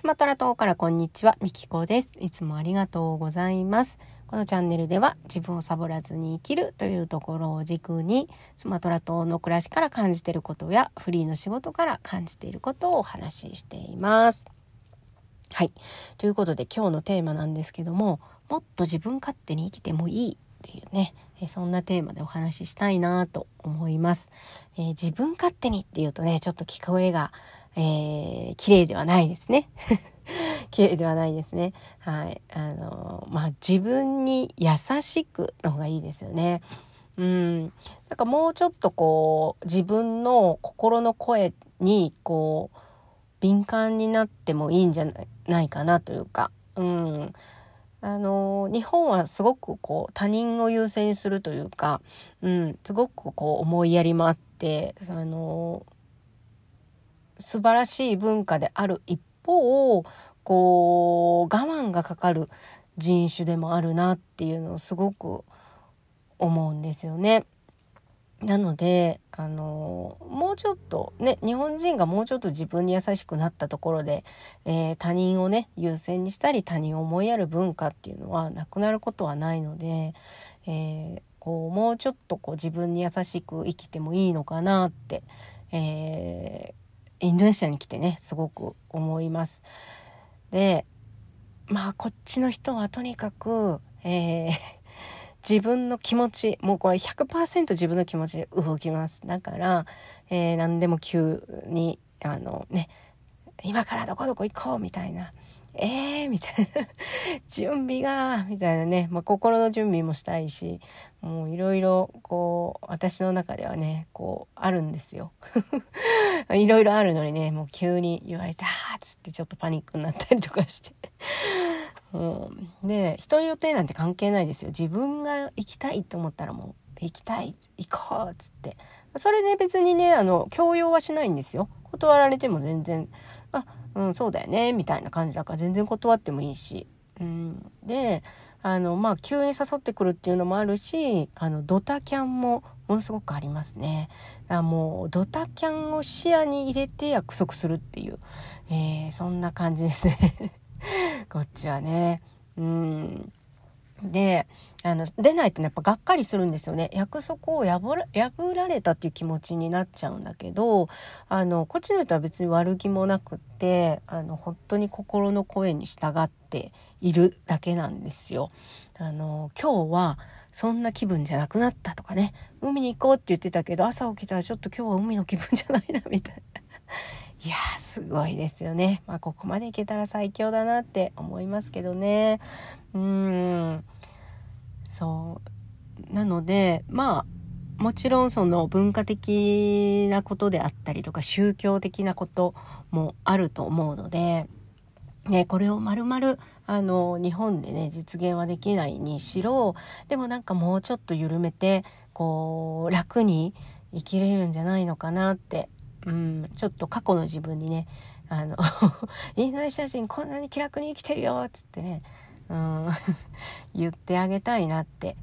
スマトラ島からこんにちは、みきこです。いつもありがとうございます。このチャンネルでは自分をサボらずに生きるというところを軸にスマトラ島の暮らしから感じていることやフリーの仕事から感じていることをお話ししています。はい。ということで今日のテーマなんですけども、もっと自分勝手に生きてもいいっていうね、えそんなテーマでお話ししたいなと思います、えー、自分勝手にっていうとね、ちょっと聞こえがえー、綺麗ではないですね。綺麗ではないですね。はい。あの、まあ、自分に優しくの方がいいですよね。うん。なんかもうちょっとこう、自分の心の声に、こう、敏感になってもいいんじゃないかなというか、うん。あの、日本はすごくこう、他人を優先するというか、うん、すごくこう、思いやりもあって、あの、素晴らしい文化である一方こう我慢がかかる人種でもあるなっていうのをすごく思うんですよね。なのであのもうちょっとね日本人がもうちょっと自分に優しくなったところで、えー、他人をね優先にしたり他人を思いやる文化っていうのはなくなることはないので、えー、こうもうちょっとこう自分に優しく生きてもいいのかなって、えインドネシアに来てねすごく思います。でまあこっちの人はとにかく、えー、自分の気持ちもうこれ100%自分の気持ちで動きますだから、えー、何でも急にあのね今からどこどこ行こうみたいなえーみたいな。準備がみたいなね、まあ、心の準備もしたいしもういろいろこう私の中ではねこうあるんですよ。いろいろあるのにねもう急に言われて「あっつってちょっとパニックになったりとかして。うん、で人の予定なんて関係ないですよ。自分が行きたいと思ったらもう行きたい行こうっつって。それね別にねあの強要はしないんですよ。断られても全然うん、そうだよねみたいな感じだから全然断ってもいいし、うん、であのまあ急に誘ってくるっていうのもあるしあのドタキャンもものすごくありますね。だからもうドタキャンを視野に入れて約束するっていう、えー、そんな感じですね。こっちはね。うん。であの出ないとねやっぱがっかりするんですよね約束を破ら破られたっていう気持ちになっちゃうんだけどあのこっちの人は別に悪気もなくってあの本当に心の声に従っているだけなんですよ。あの今日はそんな気分じゃなくなったとかね海に行こうって言ってたけど朝起きたらちょっと今日は海の気分じゃないなみたいな。いやすごいですよね。まあここまでいけたら最強だなって思いますけどね。うんそうなのでまあもちろんその文化的なことであったりとか宗教的なこともあると思うので、ね、これをまるまるあの日本でね実現はできないにしろでもなんかもうちょっと緩めてこう楽に生きれるんじゃないのかなって、うん、ちょっと過去の自分にねあのインドネシア人こんなに気楽に生きてるよっつってねうん、言ってあげたいなって、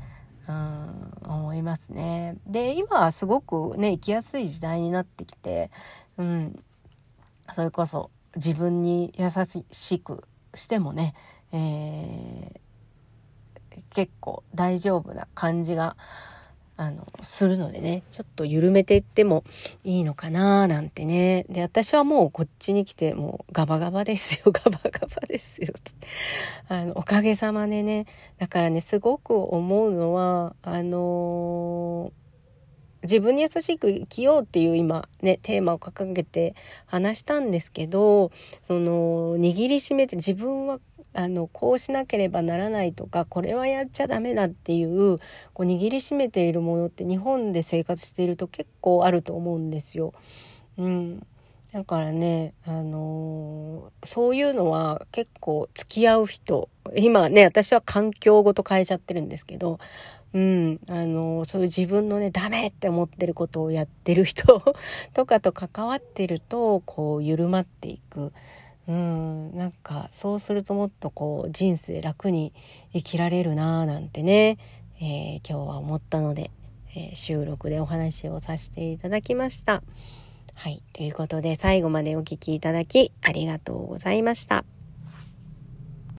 うん、思いますね。で今はすごくね生きやすい時代になってきて、うん、それこそ自分に優しくしてもね、えー、結構大丈夫な感じがあの、するのでね、ちょっと緩めていってもいいのかななんてね。で、私はもうこっちに来て、もうガバガバですよ、ガバガバですよ。あの、おかげさまでね。だからね、すごく思うのは、あのー自分に優しく生きようっていう今ねテーマを掲げて話したんですけどその握りしめて自分はあのこうしなければならないとかこれはやっちゃダメだっていうこう握りしめているものって日本で生活していると結構あると思うんですよ。うん、だからね、あのー、そういうのは結構付き合う人今ね私は環境ごと変えちゃってるんですけど、うんあのー、そういう自分のねダメって思ってることをやってる人 とかと関わってるとこう緩まっていく。うんなんかそうするともっとこう人生楽に生きられるなーなんてね、えー、今日は思ったので、えー、収録でお話をさせていただきました。はい。ということで最後までお聴きいただきありがとうございました。